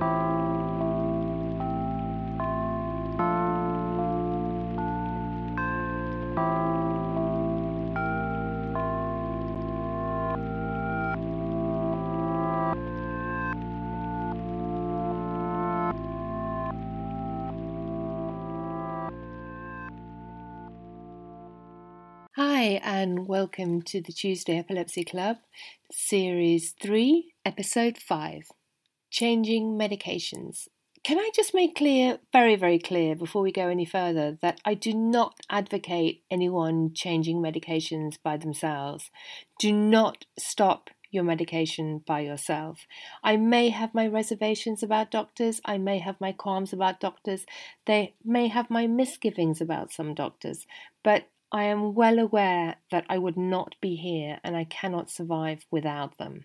Hi, and welcome to the Tuesday Epilepsy Club, Series 3, Episode 5. Changing Medications. Can I just make clear, very, very clear, before we go any further, that I do not advocate anyone changing medications by themselves. Do not stop your medication by yourself. I may have my reservations about doctors, I may have my qualms about doctors, they may have my misgivings about some doctors, but I am well aware that I would not be here and I cannot survive without them.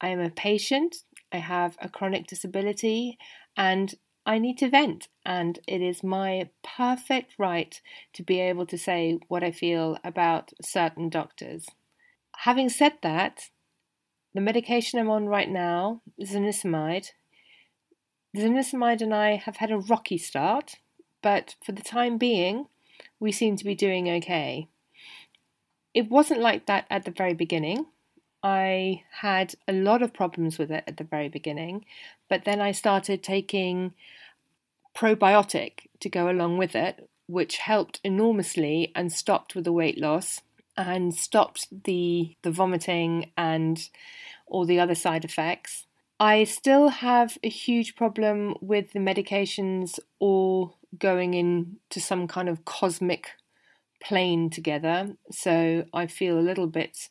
I am a patient, I have a chronic disability, and I need to vent, and it is my perfect right to be able to say what I feel about certain doctors. Having said that, the medication I'm on right now, zonisamide, zonisamide and I have had a rocky start, but for the time being, we seem to be doing okay. It wasn't like that at the very beginning. I had a lot of problems with it at the very beginning, but then I started taking probiotic to go along with it, which helped enormously and stopped with the weight loss and stopped the the vomiting and all the other side effects. I still have a huge problem with the medications all going into some kind of cosmic plane together. So I feel a little bit,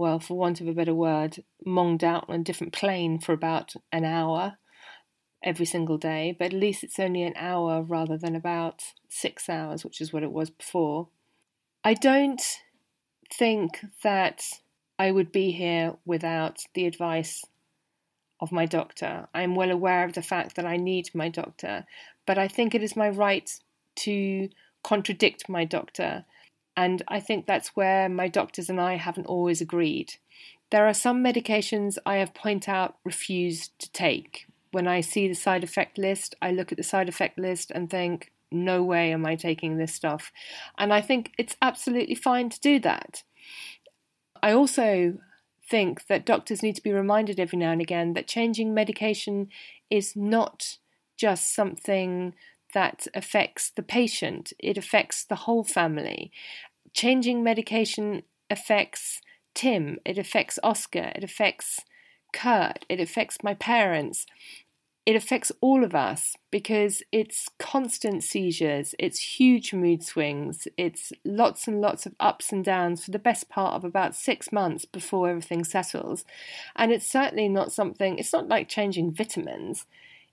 well, for want of a better word, monged out on a different plane for about an hour every single day. But at least it's only an hour rather than about six hours, which is what it was before. I don't think that I would be here without the advice of my doctor. I'm well aware of the fact that I need my doctor, but I think it is my right to contradict my doctor. And I think that's where my doctors and I haven't always agreed. There are some medications I have point out refused to take. When I see the side effect list, I look at the side effect list and think, no way am I taking this stuff. And I think it's absolutely fine to do that. I also think that doctors need to be reminded every now and again that changing medication is not just something that affects the patient, it affects the whole family. Changing medication affects Tim, it affects Oscar, it affects Kurt, it affects my parents. It affects all of us because it's constant seizures, it's huge mood swings, it's lots and lots of ups and downs for the best part of about six months before everything settles. And it's certainly not something, it's not like changing vitamins,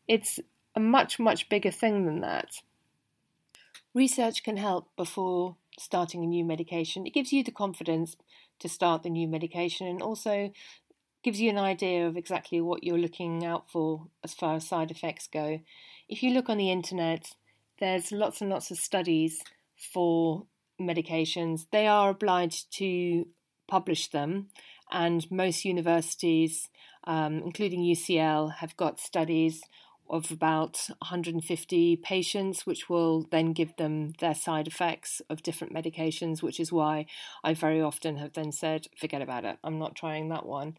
it's a much, much bigger thing than that. Research can help before starting a new medication. It gives you the confidence to start the new medication and also gives you an idea of exactly what you're looking out for as far as side effects go. If you look on the internet, there's lots and lots of studies for medications. They are obliged to publish them, and most universities, um, including UCL, have got studies of about 150 patients, which will then give them their side effects of different medications, which is why I very often have then said, forget about it, I'm not trying that one.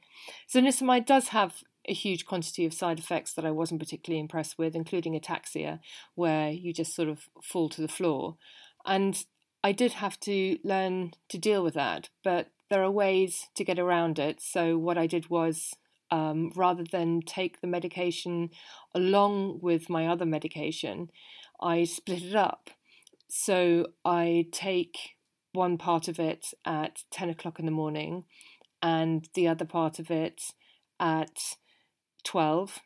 Zonisamide does have a huge quantity of side effects that I wasn't particularly impressed with, including ataxia, where you just sort of fall to the floor. And I did have to learn to deal with that, but there are ways to get around it. So, what I did was um, rather than take the medication along with my other medication, I split it up. So I take one part of it at 10 o'clock in the morning and the other part of it at 12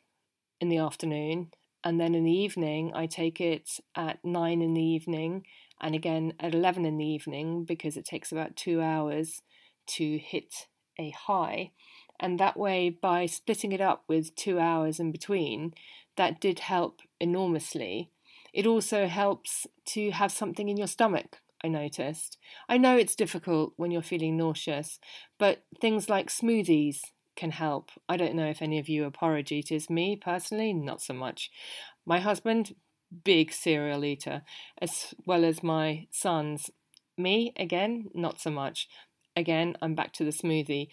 in the afternoon. And then in the evening, I take it at 9 in the evening and again at 11 in the evening because it takes about two hours to hit a high. And that way, by splitting it up with two hours in between, that did help enormously. It also helps to have something in your stomach, I noticed. I know it's difficult when you're feeling nauseous, but things like smoothies can help. I don't know if any of you are porridge eaters. Me, personally, not so much. My husband, big cereal eater, as well as my sons. Me, again, not so much. Again, I'm back to the smoothie.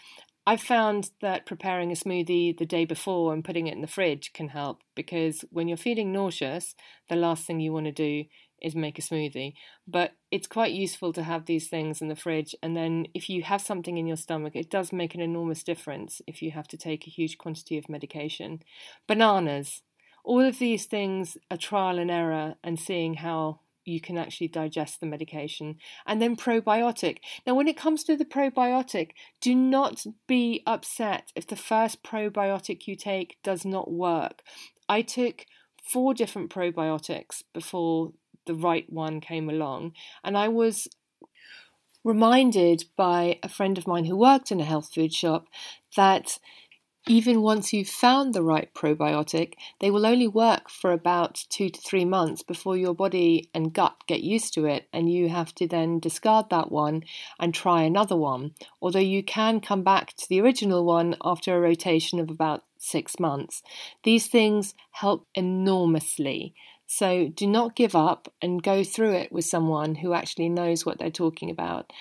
I've found that preparing a smoothie the day before and putting it in the fridge can help because when you're feeling nauseous, the last thing you want to do is make a smoothie. But it's quite useful to have these things in the fridge. And then if you have something in your stomach, it does make an enormous difference if you have to take a huge quantity of medication. Bananas. All of these things are trial and error and seeing how you can actually digest the medication. And then probiotic. Now, when it comes to the probiotic, do not be upset if the first probiotic you take does not work. I took four different probiotics before the right one came along. And I was reminded by a friend of mine who worked in a health food shop that even once you've found the right probiotic, they will only work for about two to three months before your body and gut get used to it, and you have to then discard that one and try another one. Although you can come back to the original one after a rotation of about six months. These things help enormously. So do not give up and go through it with someone who actually knows what they're talking about.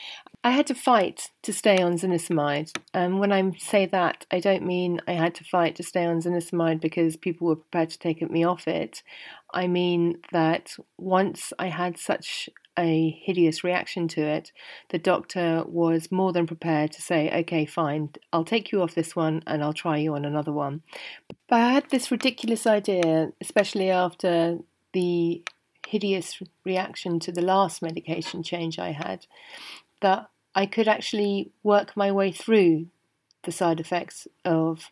I had to fight to stay on zonisamide. And um, when I say that, I don't mean I had to fight to stay on zonisamide because people were prepared to take me off it. I mean that once I had such a hideous reaction to it, the doctor was more than prepared to say, okay, fine, I'll take you off this one and I'll try you on another one. But I had this ridiculous idea, especially after the hideous reaction to the last medication change I had, that I could actually work my way through the side effects of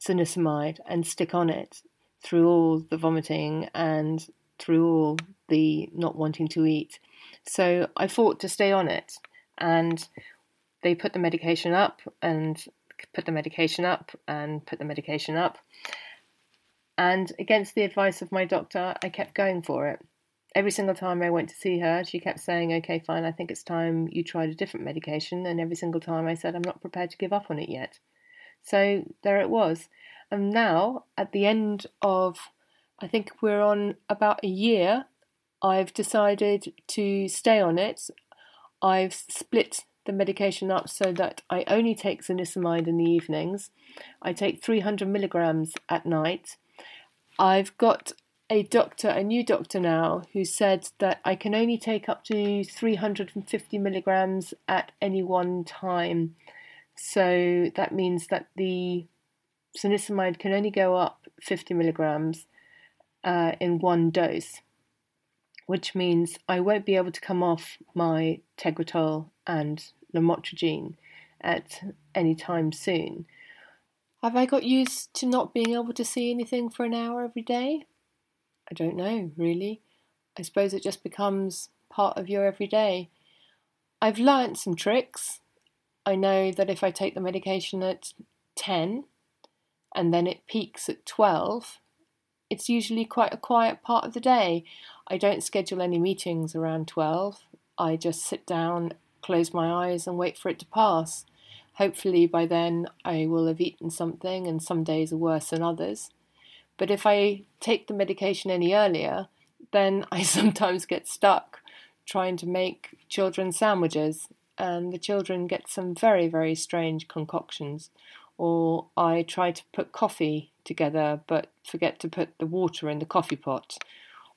zonisamide and stick on it through all the vomiting and through all the not wanting to eat. So I fought to stay on it, and they put the medication up and put the medication up and put the medication up. And against the advice of my doctor, I kept going for it. Every single time I went to see her, she kept saying, Okay, fine, I think it's time you tried a different medication. And every single time I said, I'm not prepared to give up on it yet. So there it was. And now, at the end of, I think we're on about a year, I've decided to stay on it. I've split the medication up so that I only take zonisamide in the evenings. I take 300 milligrams at night I've got a doctor, a new doctor now, who said that I can only take up to 350 milligrams at any one time. So that means that the zonisamide can only go up 50 milligrams uh, in one dose, which means I won't be able to come off my Tegretol and lamotrigine at any time soon. Have I got used to not being able to see anything for an hour every day? I don't know, really. I suppose it just becomes part of your everyday. I've learnt some tricks. I know that if I take the medication at 10 and then it peaks at 12, it's usually quite a quiet part of the day. I don't schedule any meetings around 12. I just sit down, close my eyes, and wait for it to pass. Hopefully, by then, I will have eaten something, and some days are worse than others. But if I take the medication any earlier, then I sometimes get stuck trying to make children sandwiches, and the children get some very, very strange concoctions. Or I try to put coffee together but forget to put the water in the coffee pot,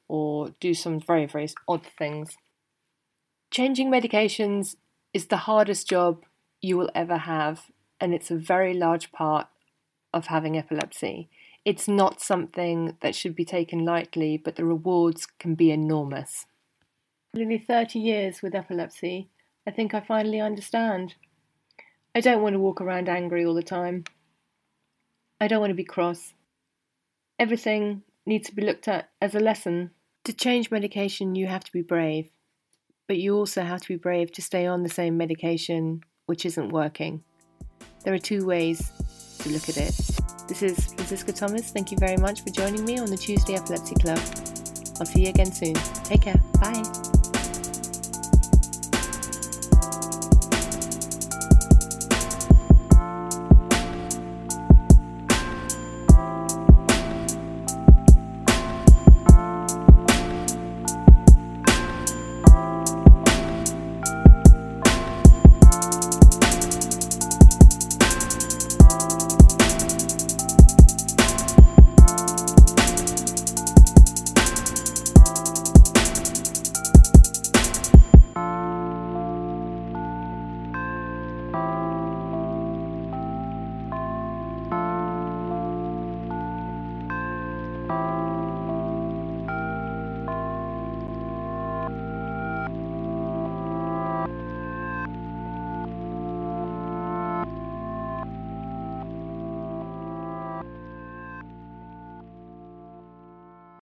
or do some very, very odd things. Changing medications is the hardest job you will ever have, and it's a very large part of having epilepsy. It's not something that should be taken lightly, but the rewards can be enormous. Nearly 30 years with epilepsy, I think I finally understand. I don't want to walk around angry all the time. I don't want to be cross. Everything needs to be looked at as a lesson. To change medication, you have to be brave, but you also have to be brave to stay on the same medication which isn't working. There are two ways to look at it. This is Francisca Thomas. Thank you very much for joining me on the Tuesday Epilepsy Club. I'll see you again soon. Take care. Bye.